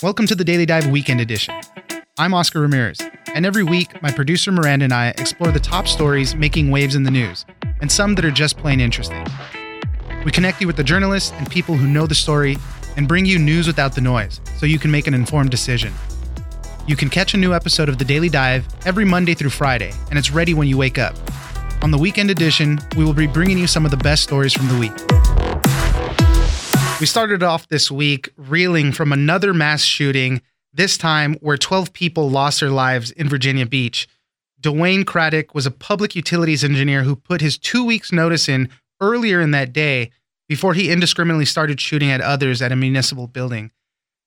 Welcome to the Daily Dive Weekend Edition. I'm Oscar Ramirez, and every week, my producer Miranda and I explore the top stories making waves in the news, and some that are just plain interesting. We connect you with the journalists and people who know the story and bring you news without the noise so you can make an informed decision. You can catch a new episode of The Daily Dive every Monday through Friday, and it's ready when you wake up. On the weekend edition, we will be bringing you some of the best stories from the week. We started off this week reeling from another mass shooting, this time where 12 people lost their lives in Virginia Beach. DeWayne Craddock was a public utilities engineer who put his two weeks' notice in earlier in that day before he indiscriminately started shooting at others at a municipal building.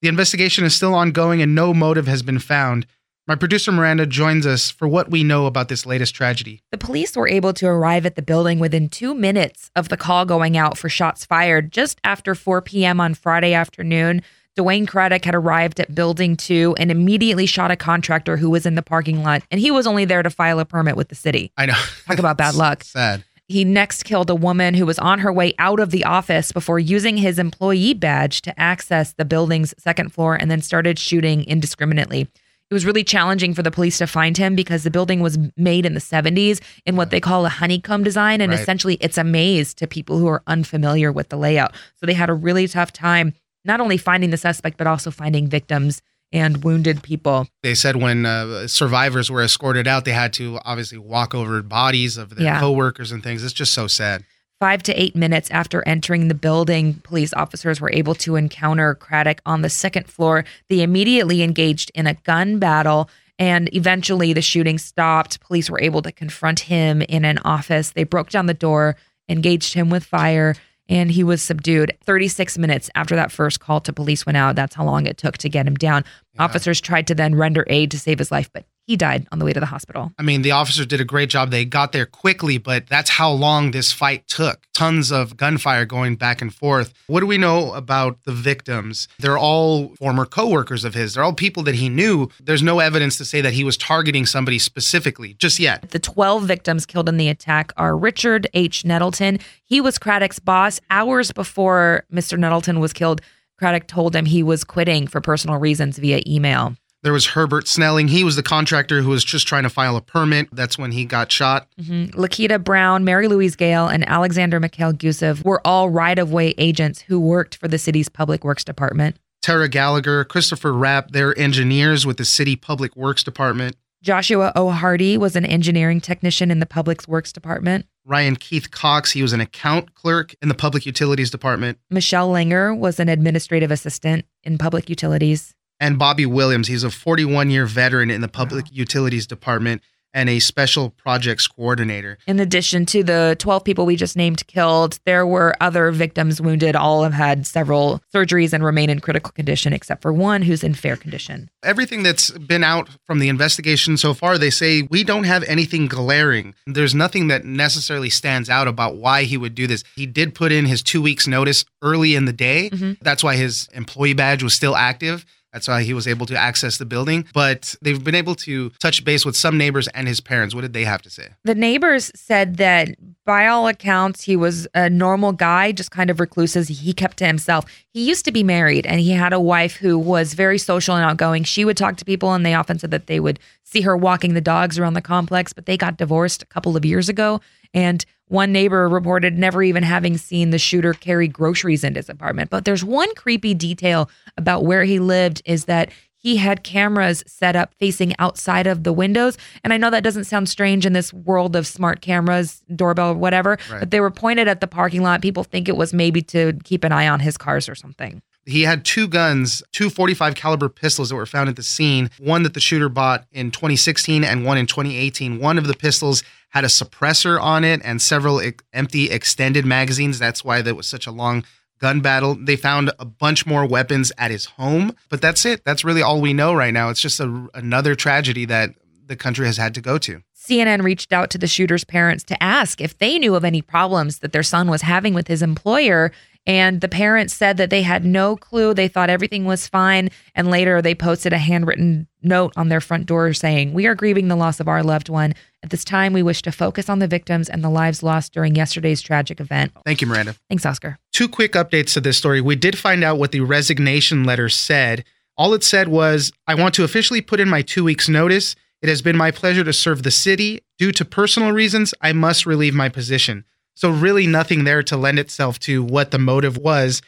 The investigation is still ongoing and no motive has been found. My producer Miranda joins us for what we know about this latest tragedy. The police were able to arrive at the building within two minutes of the call going out for shots fired just after 4 p.m. on Friday afternoon. DeWayne Craddock had arrived at Building 2 and immediately shot a contractor who was in the parking lot, and he was only there to file a permit with the city. I know. Talk about bad luck. Sad. He next killed a woman who was on her way out of the office before using his employee badge to access the building's second floor and then started shooting indiscriminately. It was really challenging for the police to find him because the building was made in the 70s in what they call a honeycomb design. And Right. essentially, it's a maze to people who are unfamiliar with the layout. So they had a really tough time not only finding the suspect, but also finding victims and wounded people. They said when uh, survivors were escorted out, they had to obviously walk over bodies of their Yeah. coworkers and things. It's just so sad. Five to eight minutes after entering the building, police officers were able to encounter Craddock on the second floor. They immediately engaged in a gun battle, and eventually the shooting stopped. Police were able to confront him in an office. They broke down the door, engaged him with fire, and he was subdued. 36 minutes after that first call to police went out, that's how long it took to get him down. Officers tried to then render aid to save his life, but he died on the way to the hospital. I mean, the officers did a great job. They got there quickly, but that's how long this fight took. Tons of gunfire going back and forth. What do we know about the victims? They're all former coworkers of his. They're all people that he knew. There's no evidence to say that he was targeting somebody specifically just yet. The 12 victims killed in the attack are Richard H. Nettleton. He was Craddock's boss. Hours before Mr. Nettleton was killed, Craddock told him he was quitting for personal reasons via email. There was Herbert Snelling. He was the contractor who was just trying to file a permit. That's when he got shot. Mhm. LaQuita Brown, Mary Louise Gayle, and Alexander Mikhail Gusev were all right of way agents who worked for the city's public works department. Tara Gallagher, Christopher Rapp, they're engineers with the city public works department. Joshua O. Hardy was an engineering technician in the public works department. Ryan Keith Cox, he was an account clerk in the public utilities department. Michelle Langer was an administrative assistant in public utilities. And Bobby Williams. He's a 41 year veteran in the Public Utilities Department and a special projects coordinator. In addition to the 12 people we just named killed, there were other victims wounded. All have had several surgeries and remain in critical condition, except for one who's in fair condition. Everything that's been out from the investigation so far, they say we don't have anything glaring. There's nothing that necessarily stands out about why he would do this. He did put in his two weeks' notice early in the day. Mm-hmm. That's why his employee badge was still active. That's why he was able to access the building. But they've been able to touch base with some neighbors and his parents. What did they have to say? The neighbors said that by all accounts, he was a normal guy, just kind of reclusive. He kept to himself. He used to be married and he had a wife who was very social and outgoing. She would talk to people and they often said that they would see her walking the dogs around the complex, but they got divorced a couple of years ago. And one neighbor reported never even having seen the shooter carry groceries into his apartment. But there's one creepy detail about where he lived is that he had cameras set up facing outside of the windows. And I know that doesn't sound strange in this world of smart cameras, doorbell, whatever, Right. but they were pointed at the parking lot. People think it was maybe to keep an eye on his cars or something. He had two guns, two 45 caliber pistols that were found at the scene. One that the shooter bought in 2016 and one in 2018. One of the pistols had a suppressor on it and several empty extended magazines. That's why there was such a long gun battle. They found a bunch more weapons at his home, but that's it. That's really all we know right now. It's just a, another tragedy that the country has had to go to. CNN reached out to the shooter's parents to ask if they knew of any problems that their son was having with his employer. And the parents said that they had no clue. They thought everything was fine. And later they posted a handwritten note on their front door saying, We are grieving the loss of our loved one. At this time, we wish to focus on the victims and the lives lost during yesterday's tragic event. Thank you, Miranda. Thanks, Oscar. Two quick updates to this story. We did find out what the resignation letter said. All it said was, I want to officially put in my two weeks' notice. It has been my pleasure to serve the city. Due to personal reasons, I must relieve my position. So, really, nothing there to lend itself to what the motive was.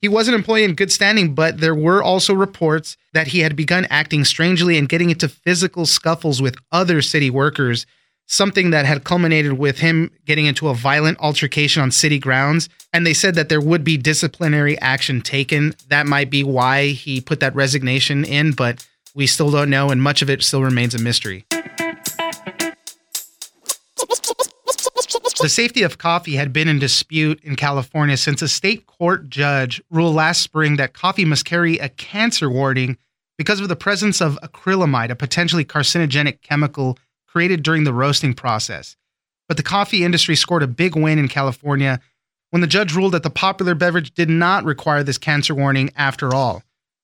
He was an employee in good standing, but there were also reports that he had begun acting strangely and getting into physical scuffles with other city workers, something that had culminated with him getting into a violent altercation on city grounds. And they said that there would be disciplinary action taken. That might be why he put that resignation in, but we still don't know, and much of it still remains a mystery. The safety of coffee had been in dispute in California since a state court judge ruled last spring that coffee must carry a cancer warning because of the presence of acrylamide, a potentially carcinogenic chemical created during the roasting process. But the coffee industry scored a big win in California when the judge ruled that the popular beverage did not require this cancer warning after all.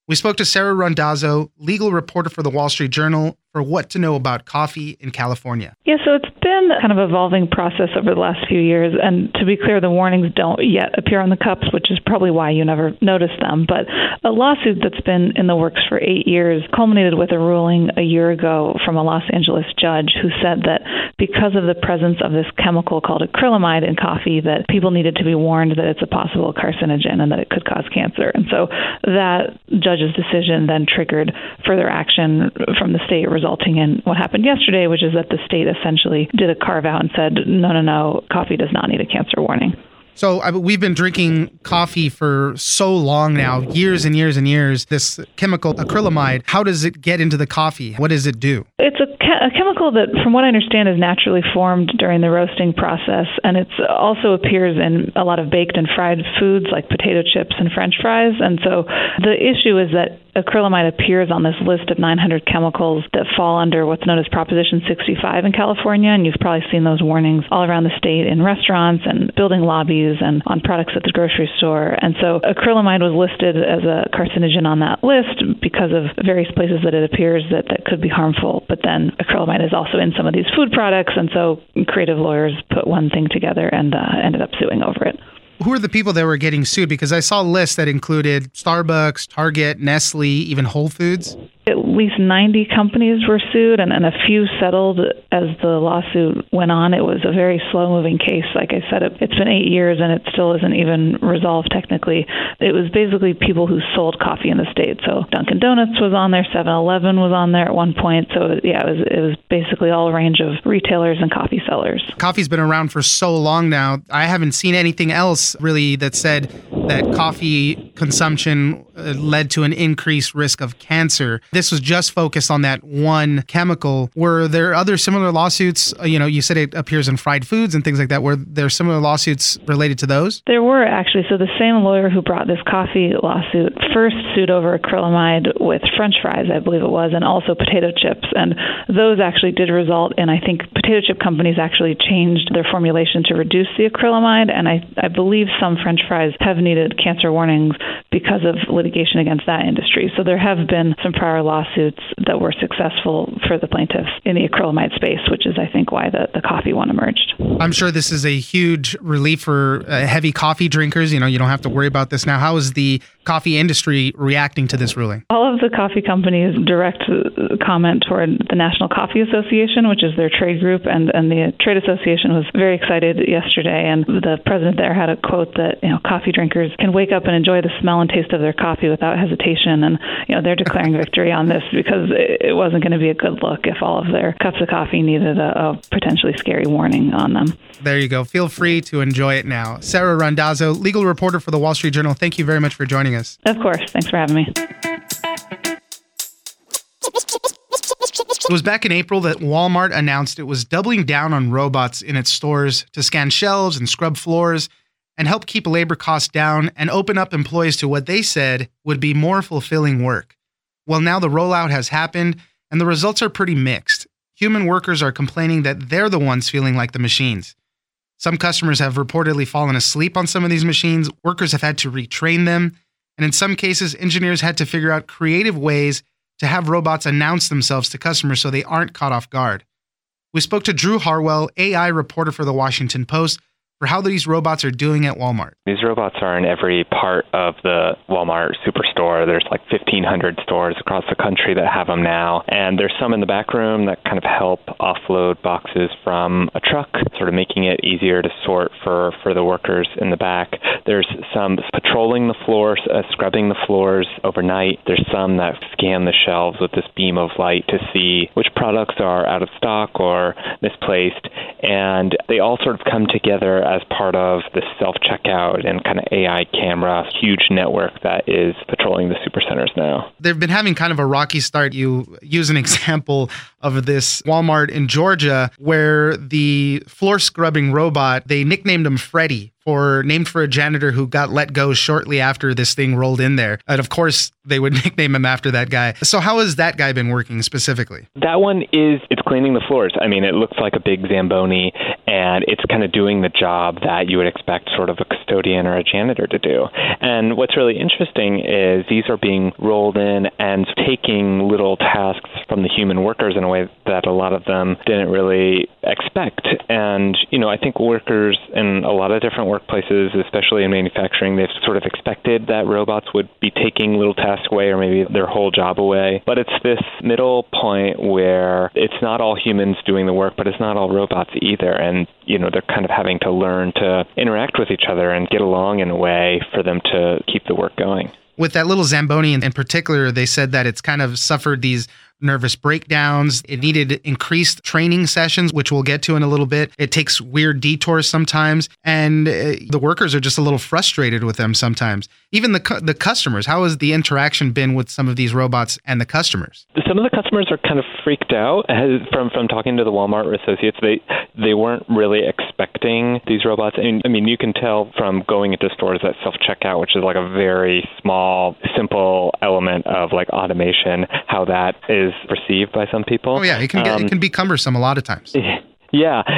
We spoke to Sara Randazzo, legal reporter for the Wall Street Journal, for what to know about coffee in California. Yeah, so it's been kind of evolving process over the last few years. And to be clear, the warnings don't yet appear on the cups, which is probably why you never noticed them. But a lawsuit that's been in the works for eight years culminated with a ruling a year ago from a Los Angeles judge who said that because of the presence of this chemical called acrylamide in coffee, that people needed to be warned that it's a possible carcinogen and that it could cause cancer. And so that judge's decision then triggered further action from the state resulting in what happened yesterday, which is that the state essentially did a carve out and said, no, no, no, coffee does not need a cancer warning. So I, we've been drinking coffee for so long now, years and years and years. This chemical acrylamide, how does it get into the coffee? What does it do? It's a, a chemical that, from what I understand, is naturally formed during the roasting process, and it also appears in a lot of baked and fried foods like potato chips and French fries. And so the issue is that acrylamide appears on this list of 900 chemicals that fall under what's known as Proposition 65 in California, and you've probably seen those warnings all around the state in restaurants and building lobbies and on products at the grocery store. And so acrylamide was listed as a carcinogen on that list because of various places that it appears that, that could be harmful. But then acrylamide is also in some of these food products, and so creative lawyers put one thing together and uh, ended up suing over it who are the people that were getting sued? Because I saw a list that included Starbucks, Target, Nestle, even Whole Foods at least 90 companies were sued and, and a few settled as the lawsuit went on. It was a very slow moving case. Like I said, it, it's been eight years and it still isn't even resolved technically. It was basically people who sold coffee in the state. So Dunkin' Donuts was on there, 7 Eleven was on there at one point. So yeah, it was, it was basically all a range of retailers and coffee sellers. Coffee's been around for so long now. I haven't seen anything else really that said that coffee consumption uh, led to an increased risk of cancer. This was just focused on that one chemical. Were there other similar lawsuits? Uh, you know, you said it appears in fried foods and things like that. Were there similar lawsuits related to those? There were actually. So the same lawyer who brought this coffee lawsuit first sued over acrylamide with French fries, I believe it was, and also potato chips. And those actually did result in, I think, potato chip companies actually changed their formulation to reduce the acrylamide. And I, I believe some French fries have needed cancer warnings because of litigation against that industry. So there have been some prior lawsuits that were successful for the plaintiffs in the acrylamide space, which is, I think, why the, the coffee one emerged. I'm sure this is a huge relief for uh, heavy coffee drinkers. You know, you don't have to worry about this now. How is the coffee industry reacting to this ruling? All of the coffee companies direct comment toward the National Coffee Association, which is their trade group, and, and the trade association was very excited yesterday. And the president there had a quote that, you know, coffee drinkers can wake up and enjoy the smell and taste of their coffee without hesitation. And, you know, they're declaring victory on this because it wasn't going to be a good look if all of their cups of coffee needed a, a potentially scary warning on them. There you go. Feel free to enjoy it now. Sara Randazzo, legal reporter for the Wall Street Journal, thank you very much for joining us. Of course. Thanks for having me. It was back in April that Walmart announced it was doubling down on robots in its stores to scan shelves and scrub floors and help keep labor costs down and open up employees to what they said would be more fulfilling work. Well, now the rollout has happened and the results are pretty mixed. Human workers are complaining that they're the ones feeling like the machines. Some customers have reportedly fallen asleep on some of these machines, workers have had to retrain them, and in some cases, engineers had to figure out creative ways to have robots announce themselves to customers so they aren't caught off guard. We spoke to Drew Harwell, AI reporter for the Washington Post, for how these robots are doing at Walmart. These robots are in every part of the Walmart superstore. There's like 1,500 stores across the country that have them now. And there's some in the back room that kind of help offload boxes from a truck, sort of making it easier to sort for, for the workers in the back. There's some patrolling the floors, uh, scrubbing the floors overnight. There's some that scan the shelves with this beam of light to see which products are out of stock or misplaced. And they all sort of come together as part of the self checkout and kind of AI camera huge network that is patrolling the supercenters now. They've been having kind of a rocky start. You use an example of this Walmart in Georgia where the floor scrubbing robot, they nicknamed him Freddy for named for a janitor who got let go shortly after this thing rolled in there. And of course, they would nickname him after that guy. So how has that guy been working specifically? That one is it's cleaning the floors. I mean, it looks like a big zamboni and it's kind of doing the job that you would expect sort of a custodian or a janitor to do. And what's really interesting is these are being rolled in and taking little tasks from the human workers in a way that a lot of them didn't really expect. And, you know, I think workers in a lot of different workplaces, especially in manufacturing, they've sort of expected that robots would be taking little tasks away or maybe their whole job away. But it's this middle point where it's not all humans doing the work, but it's not all robots either. And, you know, they're kind of having to learn to interact with each other and get along in a way for them to keep the work going with that little Zamboni in, particular, they said that it's kind of suffered these nervous breakdowns. It needed increased training sessions, which we'll get to in a little bit. It takes weird detours sometimes, and uh, the workers are just a little frustrated with them sometimes. Even the cu- the customers, how has the interaction been with some of these robots and the customers? Some of the customers are kind of freaked out from from talking to the Walmart associates. They they weren't really expecting these robots. I mean, I mean, you can tell from going into stores that self checkout, which is like a very small, simple element of like automation, how that is perceived by some people. Oh yeah, it can get, um, it can be cumbersome a lot of times. Yeah,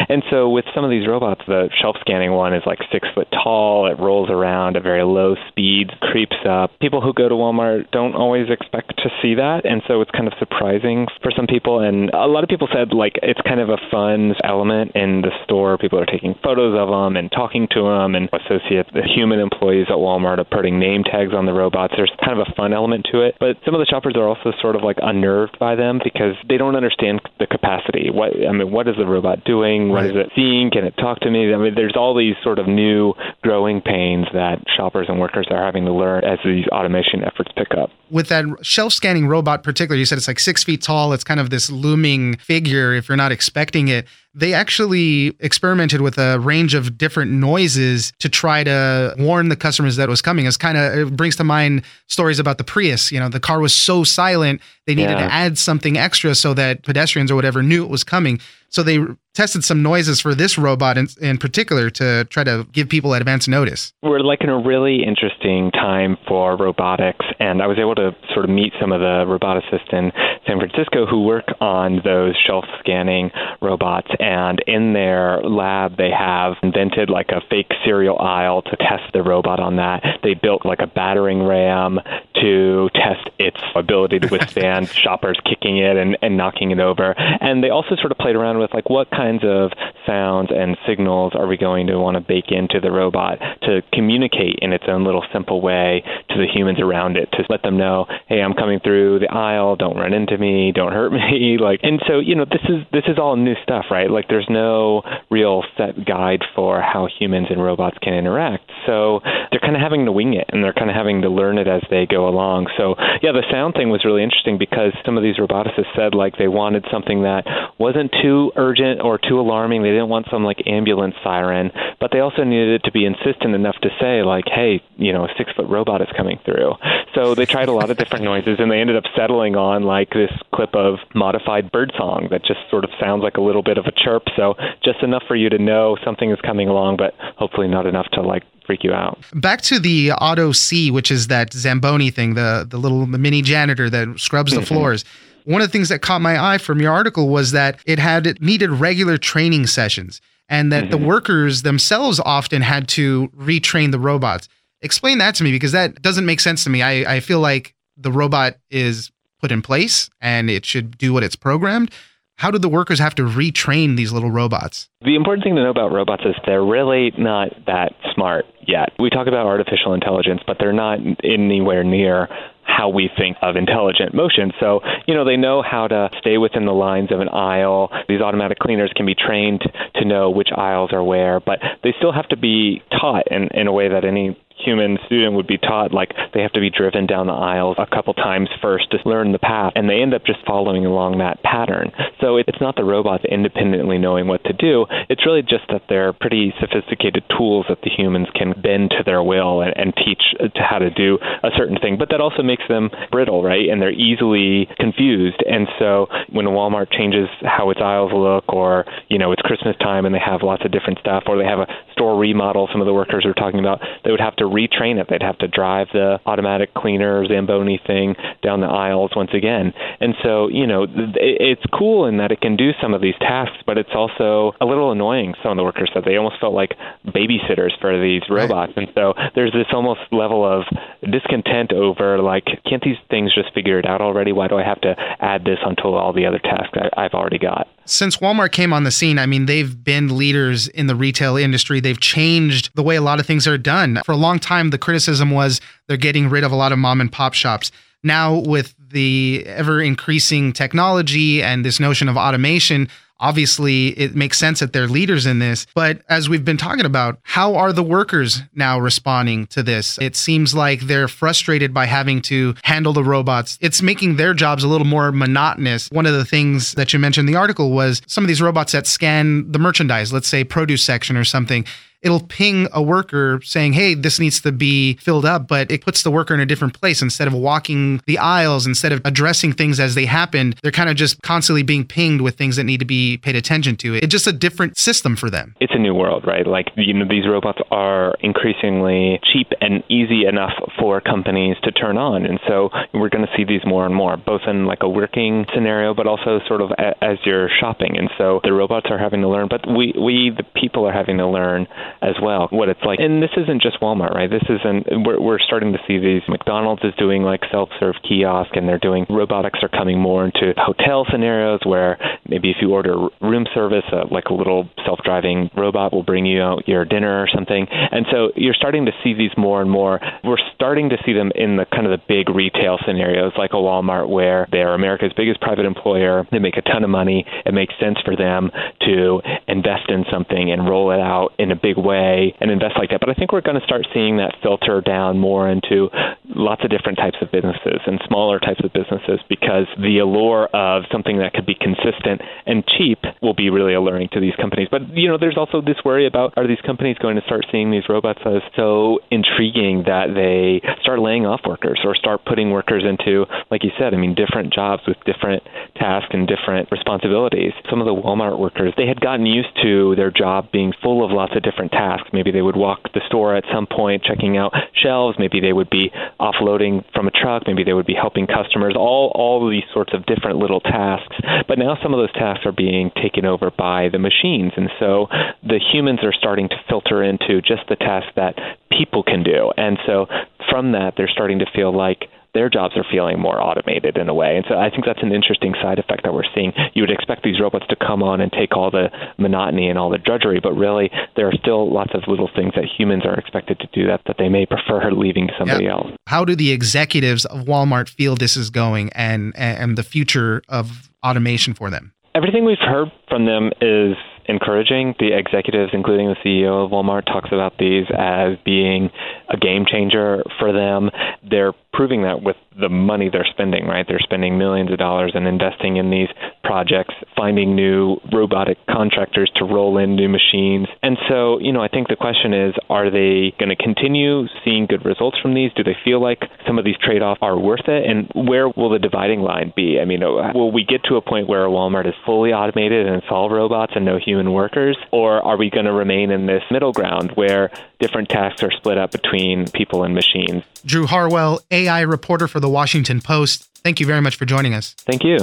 and so with some of these robots, the shelf scanning one is like six foot tall. It rolls around at very low speeds, creeps up. People who go to Walmart don't always expect to see that, and so it's kind of surprising for some people. And a lot of people said like it's kind of a fun element in the store. People are taking photos of them and talking to them, and associates the human employees at Walmart are putting name tags on the robots. There's kind of a fun element to it, but some of the shoppers are also sort of like unnerved by them because they don't understand the capacity. What I mean, what is the robot doing? What is it seeing? Can it talk to me? I mean, there's all these sort of new growing pains that shoppers and workers are having to learn as these automation efforts pick up. With that shelf scanning robot, particularly, you said it's like six feet tall. It's kind of this looming figure if you're not expecting it they actually experimented with a range of different noises to try to warn the customers that it was coming. It's kind of it brings to mind stories about the Prius. You know, the car was so silent they needed yeah. to add something extra so that pedestrians or whatever knew it was coming. So they tested some noises for this robot in, in particular to try to give people advance notice. We're like in a really interesting time for robotics, and I was able to sort of meet some of the roboticists in San Francisco who work on those shelf scanning robots. And in their lab, they have invented like a fake cereal aisle to test the robot on that. They built like a battering ram to test its ability to withstand shoppers kicking it and, and knocking it over. And they also sort of played around with like what kinds of sounds and signals are we going to want to bake into the robot to communicate in its own little simple way to the humans around it to let them know, hey, I'm coming through the aisle, don't run into me, don't hurt me. Like, and so you know, this is this is all new stuff, right? Like, there's no real set guide for how humans and robots can interact. So they're kind of having to wing it, and they're kind of having to learn it as they go along. So yeah, the sound thing was really interesting because some of these roboticists said like they wanted something that wasn't too urgent or too alarming. They didn't want some like ambulance siren, but they also needed it to be insistent enough to say like, hey, you know, a six foot robot is coming through. So they tried a lot of different noises, and they ended up settling on like this clip of modified bird song that just sort of sounds like a little bit of a chirp. So just enough for you to know something is coming along, but hopefully not enough to like freak you out. Back to the Auto C, which is that Zamboni thing, the the little the mini janitor that scrubs the mm-hmm. floors. One of the things that caught my eye from your article was that it had it needed regular training sessions and that mm-hmm. the workers themselves often had to retrain the robots. Explain that to me because that doesn't make sense to me. I, I feel like the robot is put in place and it should do what it's programmed. How do the workers have to retrain these little robots? The important thing to know about robots is they're really not that smart yet. We talk about artificial intelligence, but they're not anywhere near how we think of intelligent motion. So, you know, they know how to stay within the lines of an aisle. These automatic cleaners can be trained to know which aisles are where, but they still have to be taught in, in a way that any human student would be taught like they have to be driven down the aisles a couple times first to learn the path and they end up just following along that pattern. So it's not the robots independently knowing what to do. It's really just that they're pretty sophisticated tools that the humans can bend to their will and, and teach uh, to how to do a certain thing. But that also makes them brittle right? And they're easily confused. And so when Walmart changes how its aisles look or you know it's Christmas time and they have lots of different stuff or they have a store remodel some of the workers are talking about they would have to retrain it. They'd have to drive the automatic cleaner Zamboni thing down the aisles once again. And so, you know, it's cool in that it can do some of these tasks, but it's also a little annoying. Some of the workers said they almost felt like babysitters for these robots. Right. And so there's this almost level of discontent over like, can't these things just figure it out already? Why do I have to add this onto all the other tasks I, I've already got? Since Walmart came on the scene, I mean, they've been leaders in the retail industry. They've changed the way a lot of things are done. For a long time, the criticism was they're getting rid of a lot of mom and pop shops. Now, with the ever increasing technology and this notion of automation, obviously it makes sense that they're leaders in this. But as we've been talking about, how are the workers now responding to this? It seems like they're frustrated by having to handle the robots. It's making their jobs a little more monotonous. One of the things that you mentioned in the article was some of these robots that scan the merchandise, let's say produce section or something it'll ping a worker saying, hey, this needs to be filled up, but it puts the worker in a different place. Instead of walking the aisles, instead of addressing things as they happen, they're kind of just constantly being pinged with things that need to be paid attention to. It's just a different system for them. It's a new world, right? Like, you know, these robots are increasingly cheap and easy enough for companies to turn on. And so we're going to see these more and more, both in like a working scenario, but also sort of a- as you're shopping. And so the robots are having to learn, but we, we, the people, are having to learn as well what it's like. And this isn't just Walmart, right? This isn't. We're we're starting to see these. McDonald's is doing like self-serve kiosk, and they're doing robotics are coming more into hotel scenarios where maybe if you order room service, uh, like a little self-driving robot will bring you out your dinner or something. And so you're starting to see these more and more. We're starting to see them in the kind of the big retail scenarios, like a Walmart, where they're America's biggest private employer. They make a ton of money. It makes sense for them to invest in something and roll it out in a big way and invest like that. But I think we're going to start seeing that filter down more into lots of different types of businesses and smaller types of businesses because the allure of something that could be consistent and cheap will be really alluring to these companies. But you know, there's also this worry about are these companies going to start seeing these robots as so intriguing that they start laying off workers or start putting workers into, like you said, I mean, different jobs with different tasks and different responsibilities. Some of the Walmart workers, they had gotten used to their job being full of lots of different tasks. Maybe they would walk the store at some point, checking out shelves. Maybe they would be offloading from a truck. Maybe they would be helping customers. All all these sorts of different little tasks. But now some of those tasks are being taken over by the machines, and so the humans are starting to filter into just the tasks that people can do. And so from that, they're starting to feel like their jobs are feeling more automated in a way. And so I think that's an interesting side effect that we're seeing. You would expect these robots to come on and take all the monotony and all the drudgery, but really there are still lots of little things that humans are expected to do that that they may prefer leaving to somebody yeah. else. How do the executives of Walmart feel this is going and and the future of automation for them? Everything we've heard from them is encouraging. The executives, including the CEO of Walmart, talks about these as being a game changer for them. They're proving that with the money they're spending, right? They're spending millions of dollars and investing in these projects, finding new robotic contractors to roll in new machines. And so, you know, I think the question is are they going to continue seeing good results from these? Do they feel like some of these trade offs are worth it? And where will the dividing line be? I mean, will we get to a point where a Walmart is fully automated and it's all robots and no human workers? Or are we going to remain in this middle ground where different tasks are split up between people and machines? Drew Harwell, AI reporter for the Washington Post. Thank you very much for joining us. Thank you.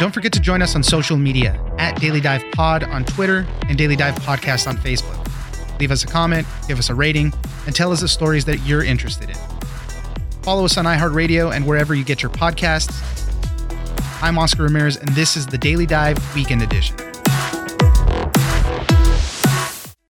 Don't forget to join us on social media at Daily Dive Pod on Twitter and Daily Dive Podcast on Facebook. Leave us a comment, give us a rating, and tell us the stories that you're interested in. Follow us on iHeartRadio and wherever you get your podcasts. I'm Oscar Ramirez, and this is the Daily Dive Weekend Edition.